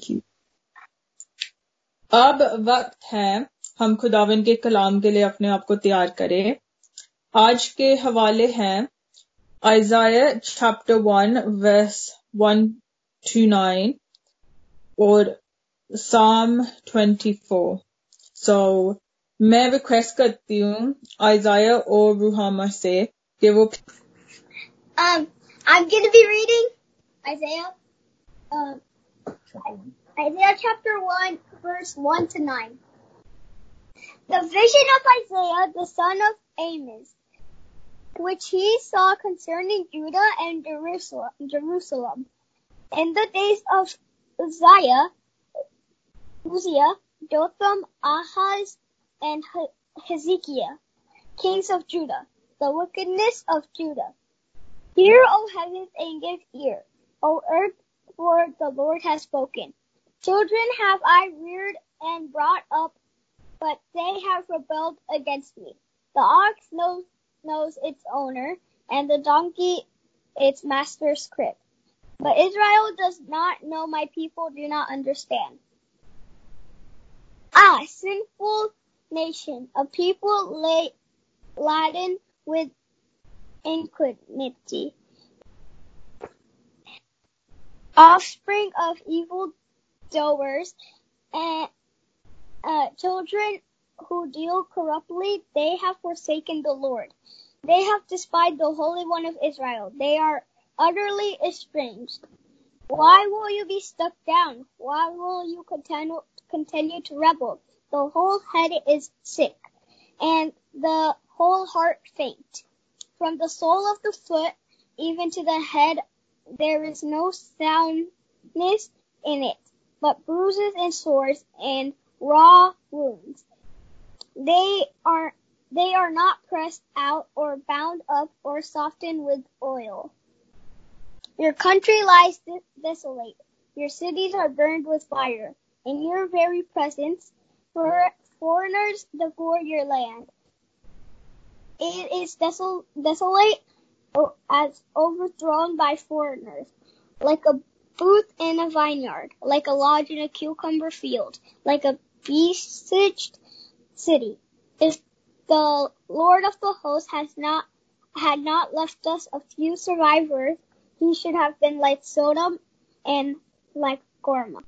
Thank you अब वक्त है हम खुदावन के कलाम के लिए अपने आप को तैयार करें। आज के हवाले हैं Isaiah chapter one verse one to nine और साम ट्वेंटी फोर सो मैं रिक्वेस्ट करती हूँ आइजाया और रूहामा से कि वो Um, I'm going to be reading Isaiah, uh, Isaiah chapter 1, verse 1 to 9. The vision of Isaiah, the son of Amos, which he saw concerning Judah and Jerusalem. In the days of Uzziah, Uzziah, Jotham, Ahaz, and Hezekiah, kings of Judah, the wickedness of Judah. Hear, O heavens, and give ear, O earth, for the Lord has spoken. Children have I reared and brought up, but they have rebelled against me. The ox knows, knows its owner, and the donkey its master's crib. But Israel does not know, my people do not understand. Ah, sinful nation, a people lay, laden with iniquity. Offspring of evil doers and uh, children who deal corruptly, they have forsaken the Lord. They have despised the Holy One of Israel. They are utterly estranged. Why will you be stuck down? Why will you continue, continue to rebel? The whole head is sick, and the whole heart faint. From the sole of the foot even to the head, there is no soundness in it, but bruises and sores and raw wounds. They are they are not pressed out or bound up or softened with oil. Your country lies desolate. Your cities are burned with fire. In your very presence, for foreigners devour your land. It is desol- desolate as overthrown by foreigners, like a booth in a vineyard, like a lodge in a cucumber field, like a besieged city. If the Lord of the hosts has not had not left us a few survivors, he should have been like Sodom and like Gorma.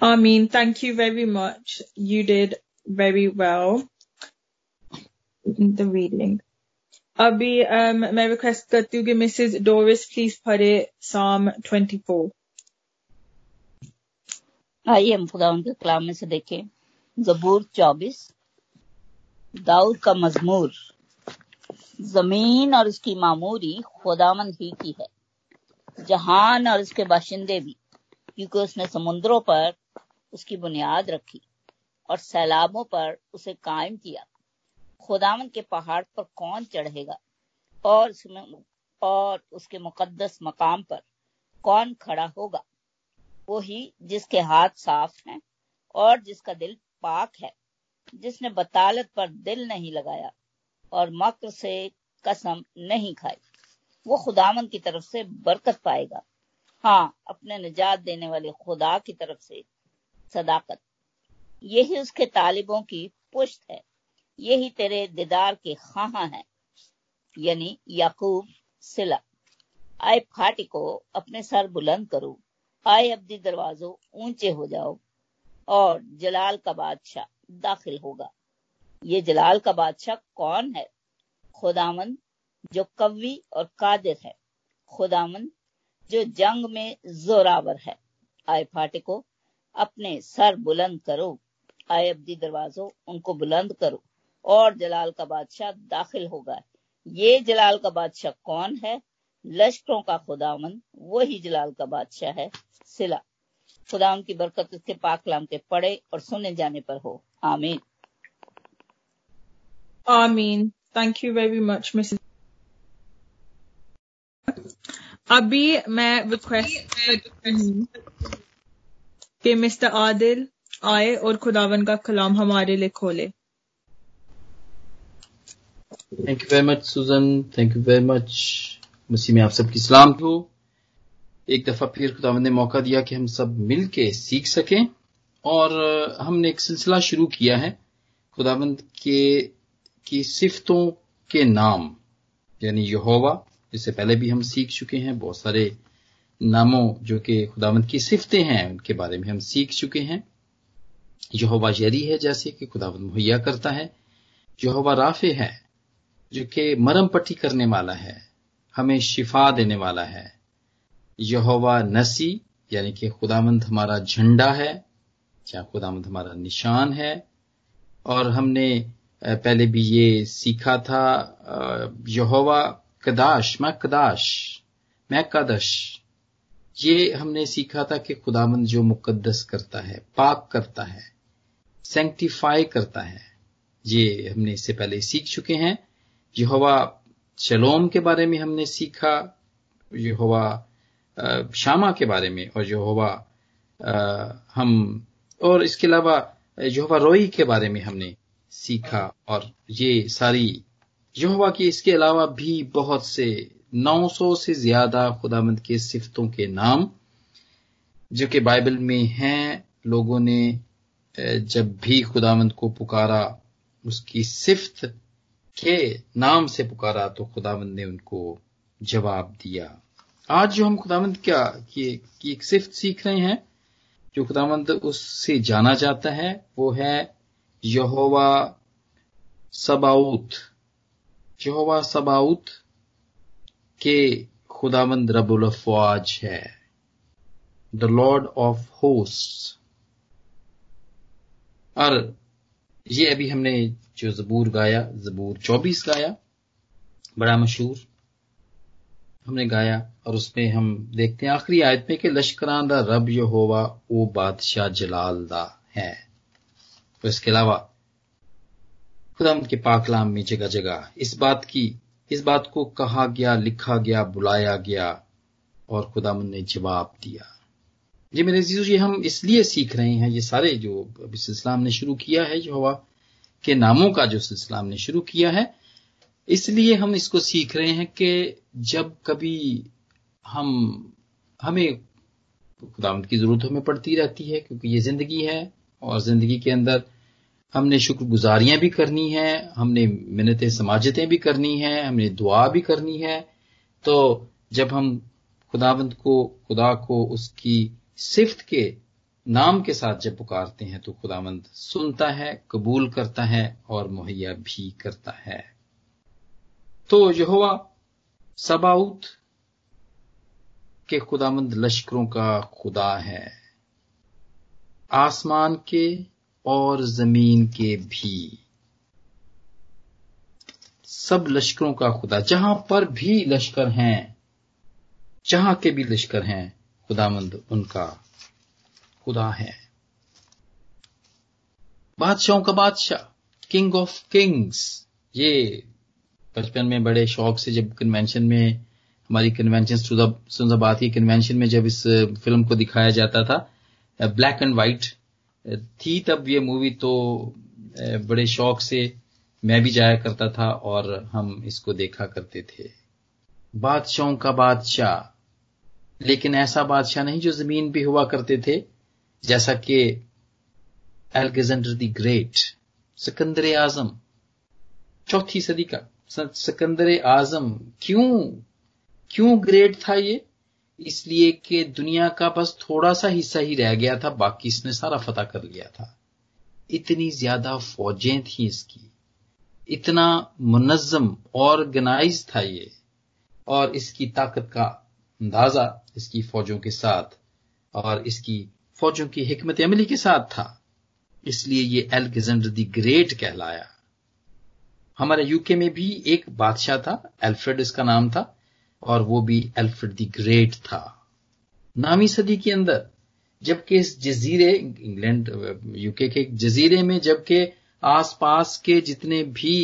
I mean, thank you very much. You did very well in the reading. अभी um, मैं request करती हूँ कि Mrs Doris please पढ़े साम 24 आइए हम खुदा उनके कलाम में से देखें। जबूर 24 दाऊद का मजमूर। ज़मीन और उसकी मामूरी खुदामन ही की है। जहान और उसके बाशिंदे भी क्योंकि उसने समुद्रों पर उसकी बुनियाद रखी और सैलाबों पर उसे कायम किया। खुदावन के पहाड़ पर कौन चढ़ेगा? और उसमें, और उसके मुकद्दस मकाम पर कौन खड़ा होगा? वो ही जिसके हाथ साफ़ हैं और जिसका दिल पाक है, जिसने बतालत पर दिल नहीं लगाया और मक्र से कसम नहीं खाई। वो खुदावन की तरफ़ से बरकत पाएगा। हाँ अपने निजात देने वाले खुदा की तरफ़ से सदाकत। यही उसके तालिबों की पुष्ट है। यही तेरे दीदार के खां हैं, यानी याकूब, सिला। आए फाटिको अपने सर बुलंद करो। आए अब्दी दरवाजो ऊँचे हो जाओ और जलाल का बादशाह दाखिल होगा। ये जलाल का बादशाह कौन है? खुदामन जो कवि और कादिर है। खुदामन जो जंग में जोरावर है। आए फाटिको अपने सर बुलंद करो। आए अब्दी दरवाजो उनको बुलंद करो। और जलाल का बादशाह दाखिल होगा ये जलाल का बादशाह कौन है? लश्करों का खुदावन वही जलाल का बादशाह है, सिला। खुदा की बरकत उसके पाकलाम के पढ़े और सुने जाने पर हो। आमीन। आमीन। Thank you very much miss अभी मैं रिक्वेस्ट कि मिस्टर आदिल आए और खुदावन का कलाम हमारे लिए खोले। Thank you very much Susan thank you very much मसीह में आप सबकी सलाम हो एक दफ़ा फिर खुदावंद ने मौका दिया कि हम सब मिल के सीख सकें और हमने एक सिलसिला शुरू किया है खुदावंद के, की सिफतों के नाम, यानी यहोवा इससे पहले भी हम सीख चुके हैं। बहुत सारे नामों जो कि खुदावंद की सिफतें हैं, उनके बारे में हम सीख चुके हैं। यहोवा यरी है जैसे कि खुदावंद मुहैया करता है। यहोवा राफे है जो कि मरम पट्टी करने वाला है, हमें शिफा देने वाला है। यहोवा नसी, यानी कि खुदामंद हमारा झंडा है, या खुदामंद हमारा निशान है, और हमने पहले भी ये सीखा था यहोवा कदाश, मैं कदाश, मैं कदश। ये हमने सीखा था कि खुदामंद जो मुकद्दस करता है, पाक करता है सेंक्टिफाई करता है। ये हमने इससे पहले सीख चुके हैं। यहोवा शलोम के बारे में हमने सीखा, यहोवा शामा के बारे में, और यहोवा हम, और इसके अलावा यहोवा रोई के बारे में हमने सीखा, और ये सारी, यहोवा की इसके अलावा भी बहुत से 900 से ज़्यादा खुदामंद के सिफतों के नाम, जो कि बाइबल में हैं, लोगों ने जब भी खुदामंद को पुकारा, उसकी सिफ्त के नाम से पुकारा तो खुदावंद ने उनको जवाब दिया। आज जो हम खुदावंद क्या की, एक सिफ्त सीख रहे हैं जो खुदावंद उससे जाना जाता है वो है यहोवा सबाउत। यहोवा सबाउत के खुदावंद रबुल अफवाज है। द लॉर्ड ऑफ़ होस्ट और ये अभी हमने जो जबूर गाया, जबूर 24 गाया, बड़ा मशहूर हमने गाया। और उसमें हम देखते हैं आखिरी आयत में कि लश्करान दा रब यो होवा ओ बादशाह जलाल दा है। तो इसके अलावा खुदाम के पाकलाम में जगह जगह इस बात की, इस बात को कहा गया, लिखा गया, बुलाया गया और खुदाम ने जवाब दिया। जी मेरे जीजू ये हम इसलिए सीख रहे हैं, ये सारे जो अभी सिलसिला हमने शुरू किया है जो हवा के नामों का जो सिलसिला हमने शुरू किया है, इसलिए हम इसको सीख रहे हैं कि जब कभी हम, हमें खुदामद की ज़रूरत हमें पड़ती रहती है, क्योंकि ये ज़िंदगी है, और ज़िंदगी के अंदर हमने शुक्रगुजारियाँ भी करनी है, हमने मिन्नतें, समाजतें भी करनी है, हमने दुआ भी करनी है तो जब हम खुदावंत को, खुदा को उसकी सिफ्त के नाम के साथ जब पुकारते हैं तो खुदामंद सुनता है, कबूल करता है और मुहैया भी करता है। तो यहोवा, सबाउत के खुदामंद लश्करों का खुदा है। आसमान के और ज़मीन के भी। सब लश्करों का खुदा। जहाँ पर भी लश्कर हैं, जहाँ के भी लश्कर हैं खुदामंद उनका खुदा है। बादशाहों का बादशाह किंग ऑफ़ किंग्स ये बचपन में बड़े शौक से जब कन्वेंशन में, हमारी कन्वेंशन सुजाबाद की कन्वेंशन में जब इस फ़िल्म को दिखाया जाता था ब्लैक एंड व्हाइट थी तब ये मूवी तो बड़े शौक से मैं भी जाया करता था और हम इसको देखा करते थे। बादशाहों का बादशाह। लेकिन ऐसा बादशाह नहीं जो ज़मीन पे हुआ करते थे जैसा कि एल्गेजेंडर द ग्रेट सिकंदर आज़म, चौथी सदी का, सिकंदर आज़म, क्यों क्यों ग्रेट था ये? इसलिए कि दुनिया का बस थोड़ा सा हिस्सा ही रह गया था, बाकी इसने सारा फतह कर लिया था। इतनी ज़्यादा फौजें थी इसकी। इतना मुनजम ऑर्गेनाइज था ये। और इसकी ताकत का अंदाज़ा इसकी फौजों के साथ और इसकी फौजों की हिकमत अमली के साथ था। इसलिए ये एल्गजेंडर द ग्रेट कहलाया। हमारे यूके में भी एक बादशाह था एल्फ्रेड इसका नाम था, और वो भी एल्फ्रेड द ग्रेट था। नामी सदी के अंदर, जबकि इस जजीरे, इंग्लैंड, यूके के जजीरे में, जबकि आसपास के जितने भी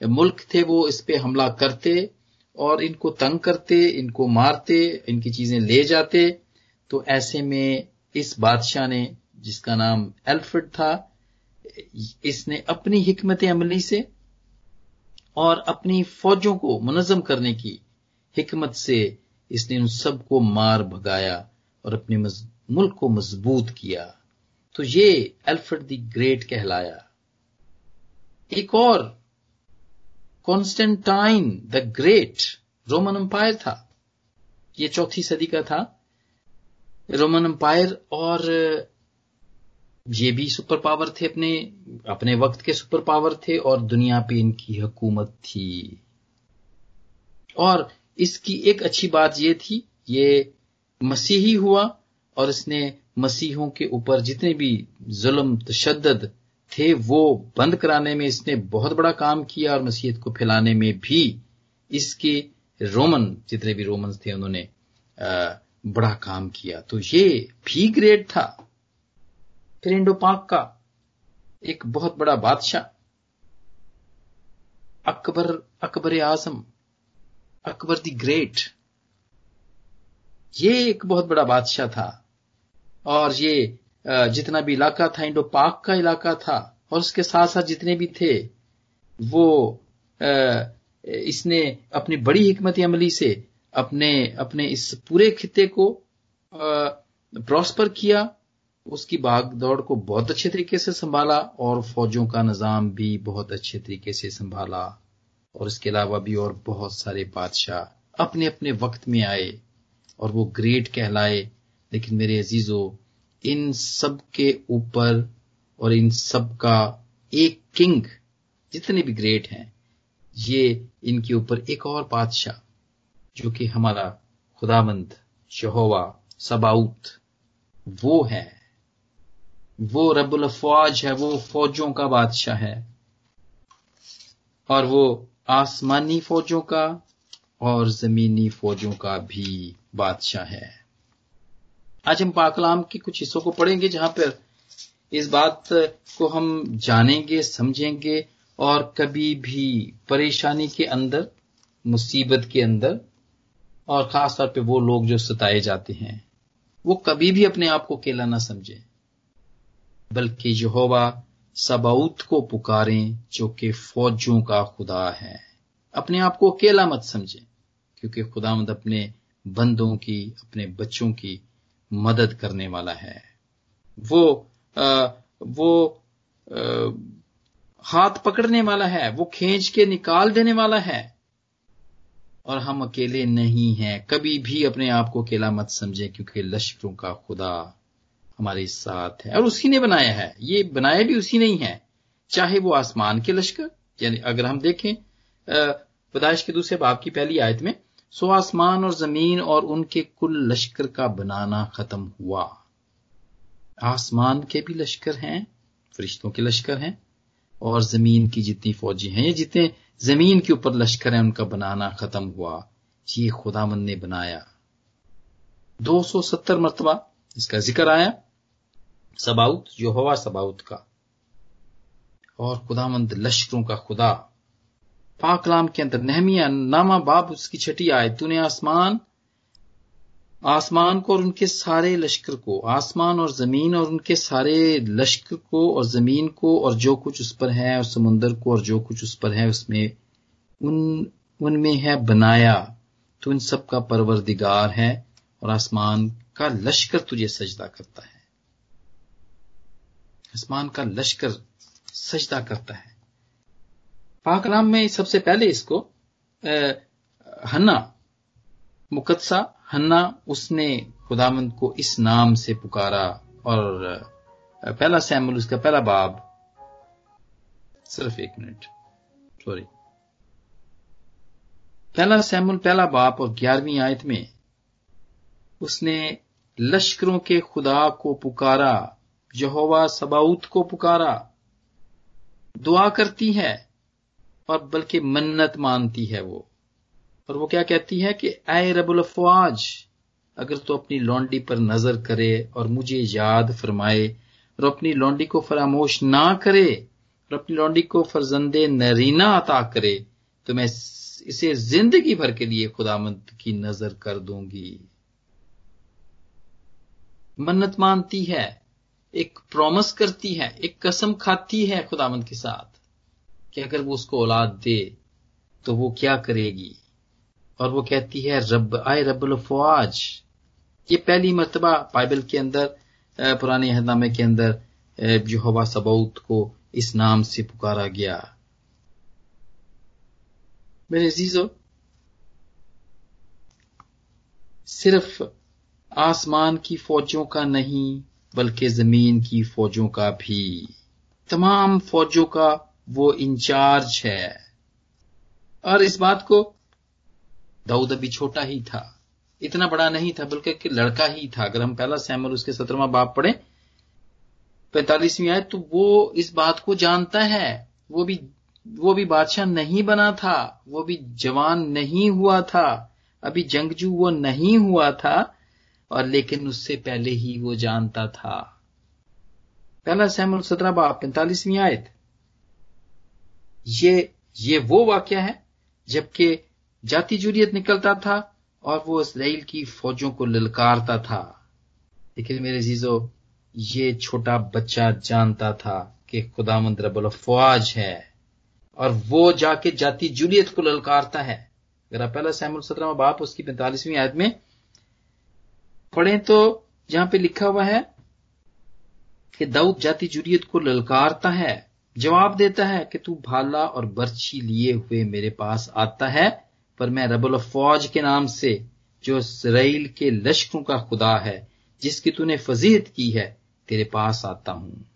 मुल्क थे, वो इस पे हमला करते और इनको तंग करते, इनको मारते, इनकी चीज़ें ले जाते तो ऐसे में इस बादशाह ने, जिसका नाम एल्फ्रेड था, इसने अपनी हिकमत अमली से और अपनी फौजों को मुनजम करने की हिकमत से इसने उन सबको मार भगाया और अपने मुल्क को मज़बूत किया। तो ये एल्फ्रेड द ग्रेट कहलाया। एक और, Constantine the great, Roman empire था। ये चौथी सदी का था। रोमन अंपायर और ये भी सुपर पावर थे अपने अपने वक्त के सुपर पावर थे और दुनिया पे इनकी हुकूमत थी। और इसकी एक अच्छी बात यह थी, ये मसीही हुआ और इसने मसीहों के ऊपर जितने भी जुल्म तशद थे, वो बंद कराने में इसने बहुत बड़ा काम किया और मसीहत को फैलाने में भी। इसके रोमन, जितने भी रोमन थे, उन्होंने बड़ा काम किया। तो ये भी ग्रेट था। फिर इंडो पाक का एक बहुत बड़ा बादशाह। अकबर अकबर आज़म, अकबर द ग्रेट। ये एक बहुत बड़ा बादशाह था। और ये जितना भी इलाका था इंडो पाक का इलाका था, और उसके साथ साथ जितने भी थे, वो इसने अपनी बड़ी हिकमत अमली से अपने अपने इस पूरे खिते को प्रॉस्पर किया, उसकी भाग दौड़ को बहुत अच्छे तरीके से संभाला और फौजों का निज़ाम भी बहुत अच्छे तरीके से संभाला। और इसके अलावा भी और बहुत सारे बादशाह अपने अपने वक्त में आए और वो ग्रेट कहलाए। लेकिन मेरे अजीजों, इन सब के ऊपर और इन सब का एक किंग जितने भी ग्रेट हैं, ये इनके ऊपर एक और बादशाह जो कि हमारा खुदामंद शहोवा सबाउत वो है। वो रबुल अफवाज है, वो फौजों का बादशाह है। और वो आसमानी फौजों का और जमीनी फौजों का भी बादशाह है। आज हम पाकलाम के कुछ हिस्सों को पढ़ेंगे, जहाँ पर इस बात को हम जानेंगे, समझेंगे और कभी भी परेशानी के अंदर, मुसीबत के अंदर और खास तौर पे वो लोग जो सताए जाते हैं वो कभी भी अपने आप को अकेला ना समझे। बल्कि यहोवा सबाउत को पुकारें जो कि फौजों का खुदा है। अपने आप को अकेला मत समझे क्योंकि खुदामद अपने बंदों की अपने बच्चों की मदद करने वाला है। वो आ, वो आ, हाथ पकड़ने वाला है वो खींच के निकाल देने वाला है। और हम अकेले नहीं हैं। कभी भी अपने आप को अकेला मत समझे, क्योंकि लश्करों का खुदा हमारे साथ है और उसी ने बनाया है। ये बनाया भी उसी नहीं है चाहे वो आसमान के लश्कर, यानी अगर हम देखें पदाइश के दूसरे बाप की पहली आयत में, सो आसमान और ज़मीन और उनके कुल लश्कर का बनाना खत्म हुआ। आसमान के भी लश्कर हैं, फरिश्तों के लश्कर हैं, और ज़मीन की जितनी फौजी हैं, या जितने ज़मीन के ऊपर लश्कर है, उनका बनाना खत्म हुआ। ये खुदामंद ने बनाया। 270 मरतबा, इसका ज़िक्र आया। सबाउत हवा सबाउत का। और खुदामंद लश्करों का खुदा। पाकलाम के अंदर नहमिया, नामा बाप उसकी छठी आए तूने आसमान आसमान को और उनके सारे लश्कर को, आसमान और ज़मीन और उनके सारे लश्कर को और ज़मीन को और जो कुछ उस पर है और समुन्दर को और जो कुछ उस पर है, उसमें उन, उनमें है बनाया तो इन सब का परवरदिगार है और आसमान का लश्कर तुझे सजदा करता है। आसमान का लश्कर सजदा करता है। पाकलाम में सबसे पहले इसको हन्ना मुकदसा हन्ना, उसने खुदामंद को इस नाम से पुकारा और पहला सैमुल उसका पहला बाब, सिर्फ़ एक मिनट सॉरी पहला सैमुल पहला बाप और ग्यारहवीं आयत में उसने लश्करों के खुदा को पुकारा, यहोवा सबाउत को पुकारा, दुआ करती है, और बल्कि मन्नत मानती है वो। और वो क्या कहती है कि आए रबुल अफवाज, अगर तो अपनी लौंडी पर नज़र करे और मुझे याद फरमाए और अपनी लौंडी को फरामोश ना करे और अपनी लौंडी को फरजंदे नरीना अता करे तो मैं इसे ज़िंदगी भर के लिए खुदामंद की नज़र कर दूँगी. मन्नत मानती है, एक प्रॉमिस करती है, एक कसम खाती है खुदामंद के साथ कि अगर वो उसको औलाद दे तो वो क्या करेगी? और वो कहती है, रब, आए रबुल फवाज ये पहली मरतबा बाइबल के अंदर पुराने अहदनामे के अंदर यहोवा सबूत को इस नाम से पुकारा गया। मेरे जीजो सिर्फ़ आसमान की फौजों का नहीं, बल्कि ज़मीन की फौजों का भी। तमाम फौजों का वो इंचार्ज है। और इस बात को दाऊद अभी छोटा ही था। इतना बड़ा नहीं था, बल्कि कि लड़का ही था। अगर हम पहला सैमल उसके सत्रहवा बाप पढ़े, पैंतालीसवीं आए तो वो इस बात को जानता है, वो भी वो भी बादशाह नहीं बना था, वो भी जवान नहीं हुआ था, अभी जंगजू वो नहीं हुआ था, और लेकिन उससे पहले ही वो जानता था। पहला सैमुल सत्रह बाप, पैंतालीसवीं आयत। ये ये वो वाक्य है, जबकि जाति जुरियत निकलता था और वो इसराइल की फौजों को ललकारता था। लेकिन मेरे जीजो ये छोटा बच्चा जानता था कि खुदामंद रबल फौज है और वो जाके जाति जूलियत को ललकारता है। अगर आप पहला सैमुल सत्रहवा बाप, उसकी पैंतालीसवीं आयत में पढ़ें तो जहाँ पे लिखा हुआ है कि दाऊद जाति जुरियत को ललकारता है, जवाब देता है कि तू भाला और बर्छी लिए हुए मेरे पास आता है। पर मैं रबल फौज के नाम से, जो इसराइल के लश्करों का खुदा है, जिसकी तूने फजीहत की है, तेरे पास आता हूँ।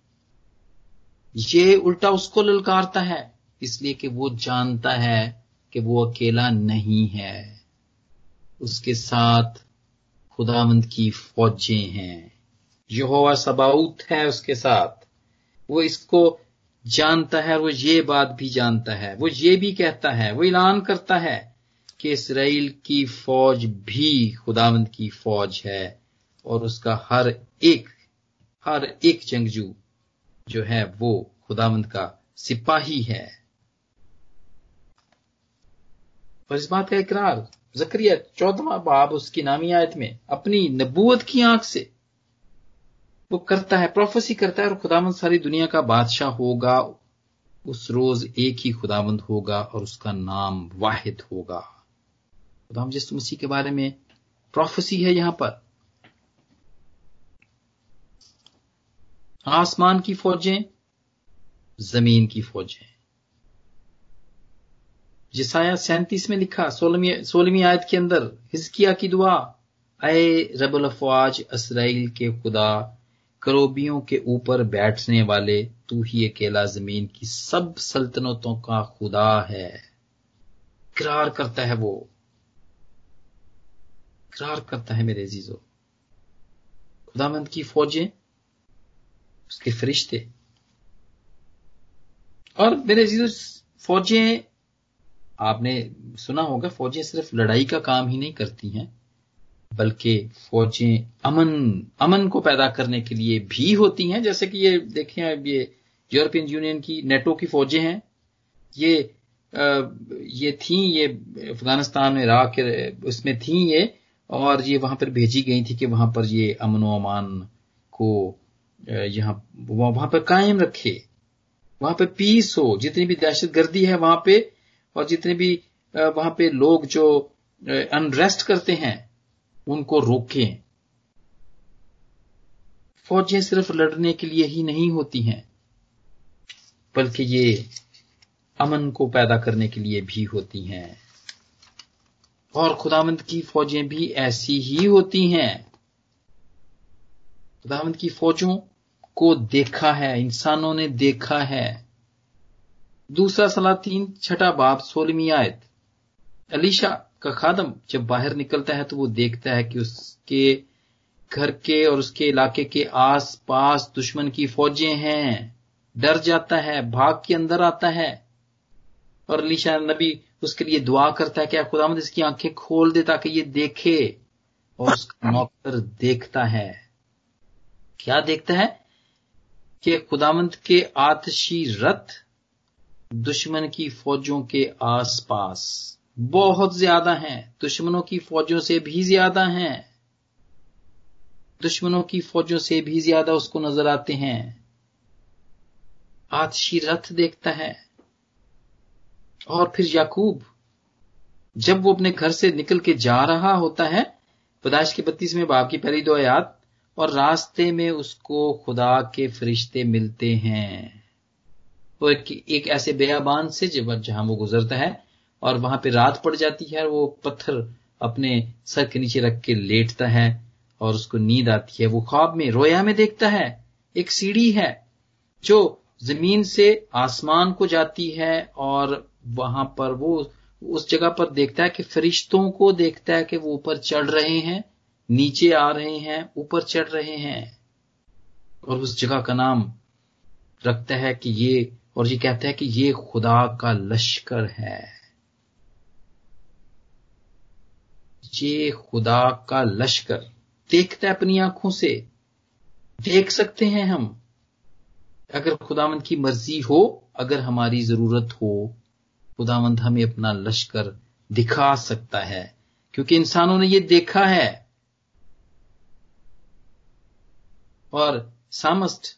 ये उल्टा उसको ललकारता है, इसलिए कि वो जानता है कि वो अकेला नहीं है। उसके साथ खुदावंद की फौजें हैं। यहोवा सबाउत है उसके साथ। वो इसको जानता है वो ये बात भी जानता है। वो ये भी कहता है, वो ऐलान करता है कि इसराइल की फौज भी खुदावंद की फौज है और उसका हर एक हर एक जंगजू जो है वो खुदावंद का सिपाही है। और इस बात का इकरार, जक्रिया चौदवा बाब उसकी नामी आयत में अपनी नबूत की आँख से वो करता है प्रोफेसी करता है और खुदामंद सारी दुनिया का बादशाह होगा, उस रोज एक ही खुदामंद होगा और उसका नाम वाहिद होगा। खुदाम जिस मसीह के बारे में प्रोफेसी है यहाँ पर। आसमान की फौजें, ज़मीन की फौजें। जिसाया सैंतीस में लिखा, सोलहवीं आयत के अंदर हिजकिया की दुआ अय रबुल अफवाज इसराइल के खुदा, करोबियों के ऊपर बैठने वाले, तू ही अकेला ज़मीन की सब सल्तनतों का खुदा है। करार करता है वो। करार करता है मेरे अजीजों। खुदामंद की फौजें, उसके फरिश्ते। और मेरे अजीजों, फौजें, आपने सुना होगा, फौजें सिर्फ़ लड़ाई का काम ही नहीं करती हैं, बल्कि फौजें अमन अमन को पैदा करने के लिए भी होती हैं। जैसे कि ये देखें अब ये यूरोपियन यूनियन की नेटो की फौजें हैं। ये ये थी, ये अफ़गानिस्तान, इराक उसमें थी ये और ये वहाँ पर भेजी गई थी कि वहाँ पर ये अमन अमान को यहाँ, वहाँ पर कायम रखे। वहाँ पर पीस हो। जितनी भी दहशत गर्दी है वहाँ पे, और जितने भी वहाँ पे लोग जो अनरेस्ट करते हैं, उनको रोकें। फौजें सिर्फ़ लड़ने के लिए ही नहीं होती हैं, बल्कि ये अमन को पैदा करने के लिए भी होती हैं। और खुदामंद की फौजें भी ऐसी ही होती हैं। खुदामंद की फौजों को देखा है, इंसानों ने देखा है। दूसरा सलाह तीन छठा बाप, सोलहवीं आयत। अलीशा का खादम जब बाहर निकलता है तो वो देखता है कि उसके घर के और उसके इलाके के आस पास दुश्मन की फौजें हैं। डर जाता है, भाग के अंदर आता है। और अलीशा नबी उसके लिए दुआ करता है कि खुदामद इसकी आँखें खोल दे ताकि ये देखे और उसका नौकर देखता है। क्या देखता है? कि खुदामंद के आतशी रथ दुश्मन की फौजों के आसपास बहुत ज़्यादा हैं। दुश्मनों की फौजों से भी ज़्यादा हैं। दुश्मनों की फौजों से भी ज़्यादा उसको नज़र आते हैं। आतशी रथ देखता है। और फिर याकूब जब वो अपने घर से निकल के जा रहा होता है पदाश के बत्तीसवें बाप की पहली दो आयात और रास्ते में उसको खुदा के फरिश्ते मिलते हैं। वो एक, एक ऐसे बेयाबान से जब जहाँ वो गुजरता है और वहाँ पे रात पड़ जाती है और वो पत्थर अपने सर के नीचे रख के लेटता है और उसको नींद आती है वो ख्वाब में रोया में देखता है एक सीढ़ी है जो ज़मीन से आसमान को जाती है और वहाँ पर वो उस जगह पर देखता है कि फरिश्तों को देखता है कि वो ऊपर चढ़ रहे हैं, नीचे आ रहे हैं, ऊपर चढ़ रहे हैं। और उस जगह का नाम रखता है कि ये, और ये कहता है कि ये खुदा का लश्कर है। ये खुदा का लश्कर। देखता है अपनी आँखों से। देख सकते हैं हम। अगर खुदावंद की मर्ज़ी हो, अगर हमारी ज़रूरत हो खुदावंद हमें अपना लश्कर दिखा सकता है, क्योंकि इंसानों ने यह देखा है। और सामस्ट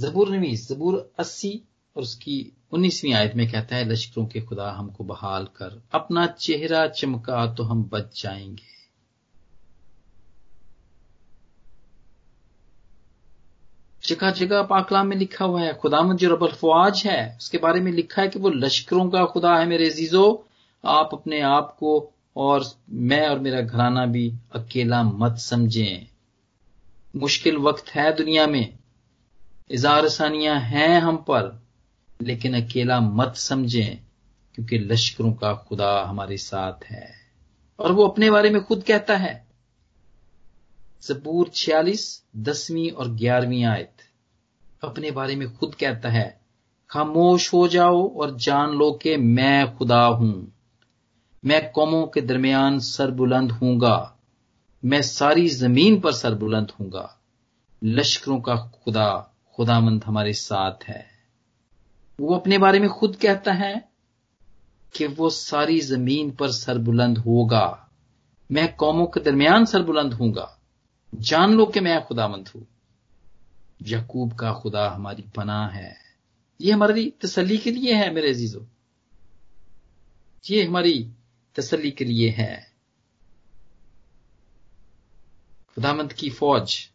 जबूर नवीस जबूर अस्सी और उसकी उन्नीसवीं आयत में कहता है, लश्करों के खुदा हमको बहाल कर, अपना चेहरा चमका तो हम बच जाएँगे। जगह जगह पाकलाम में लिखा हुआ है खुदामद जो रबल फवाज है। उसके बारे में लिखा है कि वो लश्करों का खुदा है मेरे अजीजो। आप अपने आप को और मैं और मेरा घराना भी अकेला मत समझें। मुश्किल वक्त है दुनिया में। इजार आसानियाँ हैं हम पर, लेकिन अकेला मत समझें, क्योंकि लश्करों का खुदा हमारे साथ है। और वो अपने बारे में खुद कहता है। जबूर छियालीस, दसवीं और ग्यारहवीं आयत। अपने बारे में खुद कहता है, खामोश हो जाओ और जान लो कि मैं खुदा हूँ। मैं कौमों के दरमियान सरबुलंद हूँगा। मैं सारी ज़मीन पर सरबुलंद हूँगा। लश्करों का खुदा, खुदामंद हमारे साथ है। वो अपने बारे में खुद कहता है कि वो सारी ज़मीन पर सरबुलंद होगा। मैं कौमों के दरमियान सरबुलंद हूँगा। जान लो कि मैं खुदामंद हूँ। यकूब का खुदा हमारी पनाह है। ये हमारी तसली के लिए है मेरे अजीजों। ये हमारी तसली के लिए है। खुदामंद की फौज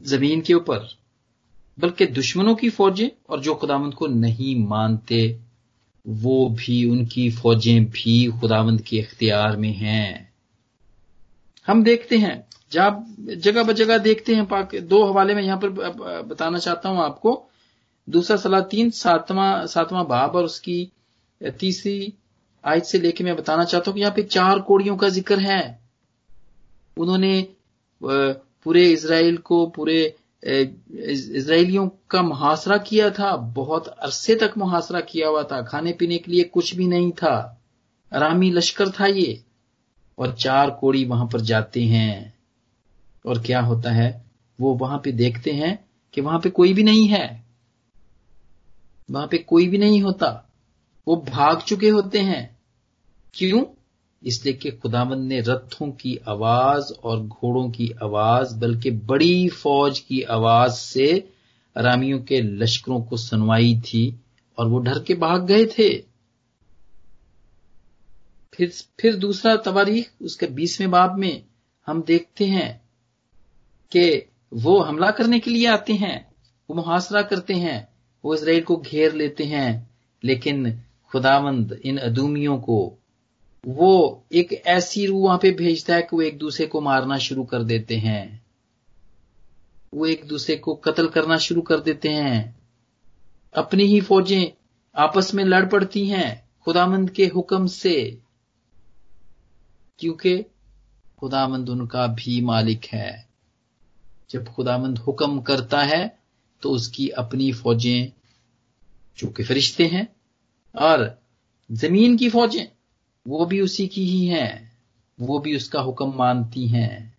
ज़मीन के ऊपर, बल्कि दुश्मनों की फौजें और जो खुदावंद को नहीं मानते, वो भी उनकी फौजें भी खुदावंद के इख्तियार में हैं। हम देखते हैं। जब जगह ब जगह देखते हैं, पाक दो हवाले में यहाँ पर बताना चाहता हूँ आपको। दूसरा सलाह तीन, सातवां सातवां बाब और उसकी तीसरी आयत से लेके मैं बताना चाहता हूँ कि यहाँ पे चार कोड़ियों का ज़िक्र है। उन्होंने पूरे इसराइल को, पूरे इसराइलियों का मुहासरा किया था। बहुत अरसे तक मुहासरा किया हुआ था। खाने पीने के लिए कुछ भी नहीं था। आरामी लश्कर था ये। और चार कोड़ी वहाँ पर जाते हैं। और क्या होता है? वो वहाँ पे देखते हैं कि वहाँ पे कोई भी नहीं है। वहाँ पे कोई भी नहीं होता। वो भाग चुके होते हैं। क्यों? इसलिए कि खुदावंद ने रथों की आवाज़ और घोड़ों की आवाज़, बल्कि बड़ी फौज की आवाज़ से रामियों के लश्करों को सुनवाई थी और वो डर के भाग गए थे। फिर फिर दूसरा तवारीख उसके बीसवें बाब में हम देखते हैं कि वो हमला करने के लिए आते हैं, वो मुहासरा करते हैं, वो इसराइल को घेर लेते हैं, लेकिन खुदावंद इन अदूमियों को, वो एक ऐसी रूह वहाँ पे भेजता है कि वो एक दूसरे को मारना शुरू कर देते हैं। वो एक दूसरे को कत्ल करना शुरू कर देते हैं। अपनी ही फौजें आपस में लड़ पड़ती हैं खुदामंद के हुक्म से। क्योंकि खुदामंद उनका भी मालिक है। जब खुदामंद हुक्म करता है तो उसकी अपनी फौजें, जो कि फरिश्ते हैं, और ज़मीन की फौजें, वो भी उसी की ही हैं। वो भी उसका हुक्म मानती हैं।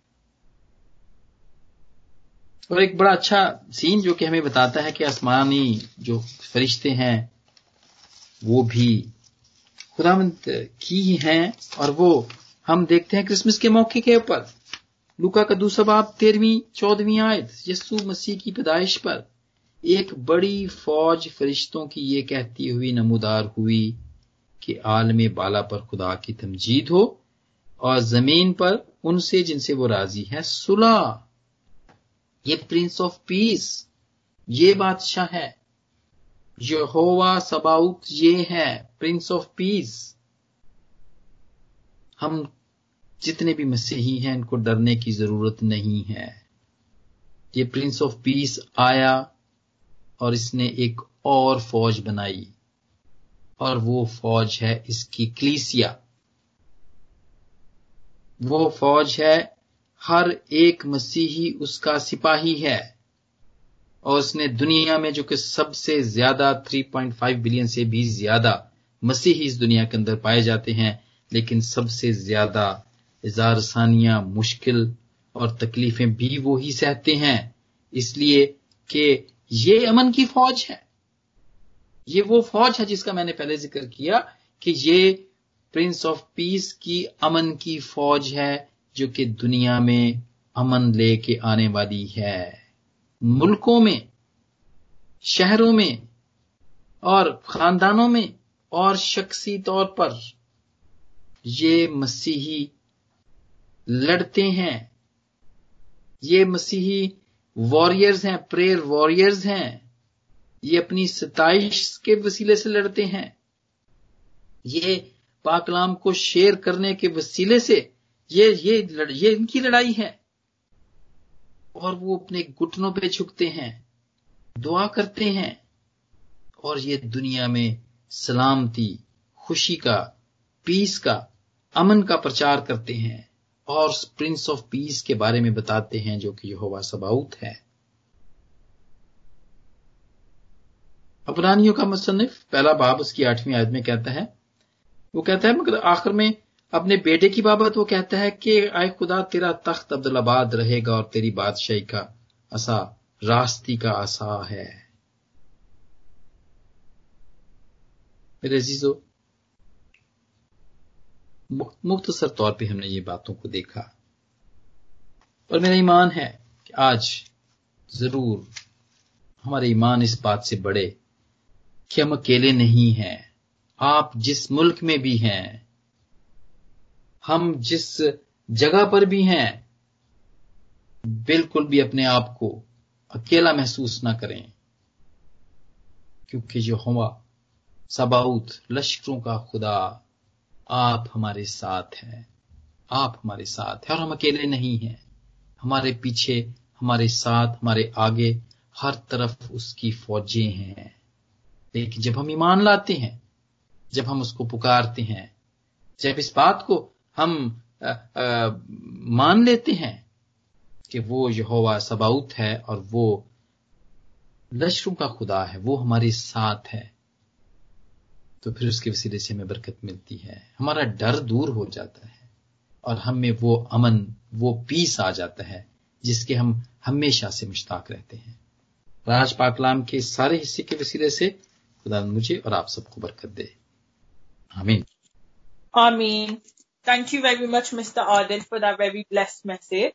और एक बड़ा अच्छा सीन जो कि हमें बताता है कि आसमानी जो फरिश्ते हैं, वो भी खुदामंद की ही हैं, और वो हम देखते हैं क्रिसमस के मौके के ऊपर। लुका का दूसरा बाप तेरहवीं, चौदहवीं आयत यस्सु मसीह की पैदाइश पर। एक बड़ी फौज फरिश्तों की ये कहती हुई नमूदार हुई कि आलम बाला पर खुदा की तमजीद हो और ज़मीन पर उनसे जिनसे वो राज़ी है, सुलह। ये प्रिंस ऑफ़ पीस। ये बादशाह है। यहोवा सबाउत ये है, प्रिंस ऑफ़ पीस। हम जितने भी मसीही हैं, इनको डरने की ज़रूरत नहीं है। ये प्रिंस ऑफ़ पीस आया और इसने एक और फौज बनाई। और वो फौज है इसकी क्लीसिया। वो फौज है, हर एक मसीही उसका सिपाही है। और उसने दुनिया में जो कि सबसे ज़्यादा 3.5 बिलियन से भी ज़्यादा मसीही इस दुनिया के अंदर पाए जाते हैं, लेकिन सबसे ज़्यादा इजारसानियाँ मुश्किल और तकलीफें भी वो ही सहते हैं। इसलिए कि ये अमन की फौज है। ये वो फौज है जिसका मैंने पहले ज़िक्र किया कि ये प्रिंस ऑफ़ पीस की अमन की फौज है जो कि दुनिया में अमन लेके आने वाली है। मुल्कों में, शहरों में और खानदानों में और शख्सी तौर पर ये मसीही लड़ते हैं। ये मसीही वॉरियर्स हैं प्रेयर वॉरियर्स हैं। ये अपनी सताइश के वसीले से लड़ते हैं। ये पाकलाम को शेयर करने के वसीले से ये ये ये इनकी लड़ाई है। और वो अपने घुटनों पे झुकते हैं, दुआ करते हैं। और ये दुनिया में सलामती, खुशी का पीस का, अमन का प्रचार करते हैं। और प्रिंस ऑफ़ पीस के बारे में बताते हैं जो कि यहोवा सबाउत है। अबरानियों का मुसनफ पहला बाब उसकी आठवीं आयत में कहता है। वो कहता है, मगर आखिर में अपने बेटे की बाबत वो कहता है कि आय खुदा, तेरा तख्त अब्दुल्लाबाद रहेगा और तेरी बादशाही का असा रास्ती का आसा है। मेरे अजीजो मुख्तसर तौर पे हमने ये बातों को देखा। और मेरा ईमान है कि आज ज़रूर हमारे ईमान इस बात से बढ़े कि हम अकेले नहीं हैं। आप जिस मुल्क में भी हैं, हम जिस जगह पर भी हैं, बिल्कुल भी अपने आप को अकेला महसूस ना करें। क्योंकि जो हवा सबाउत लश्करों का खुदा आप हमारे साथ हैं। आप हमारे साथ हैं और हम अकेले नहीं हैं। हमारे पीछे हमारे साथ हमारे आगे हर तरफ़ उसकी फौजें हैं। लेकिन जब हम ईमान लाते हैं जब हम उसको पुकारते हैं जब इस बात को हम आ, आ, मान लेते हैं कि वो यहोवा सबाउत है और वो लश्करों का खुदा है वो हमारे साथ है तो फिर उसके वसीले से हमें बरकत मिलती है। हमारा डर दूर हो जाता है और हमें वो अमन, वो पीस आ जाता है जिसके हम हमेशा से मुश्ताक रहते हैं। राज पाकलाम के सारे हिस्से के वसीले से खुदा मुझे और आप सबको बरकत दे। आमीन। आमीन। Thank you very much mister Adil for that very blessed message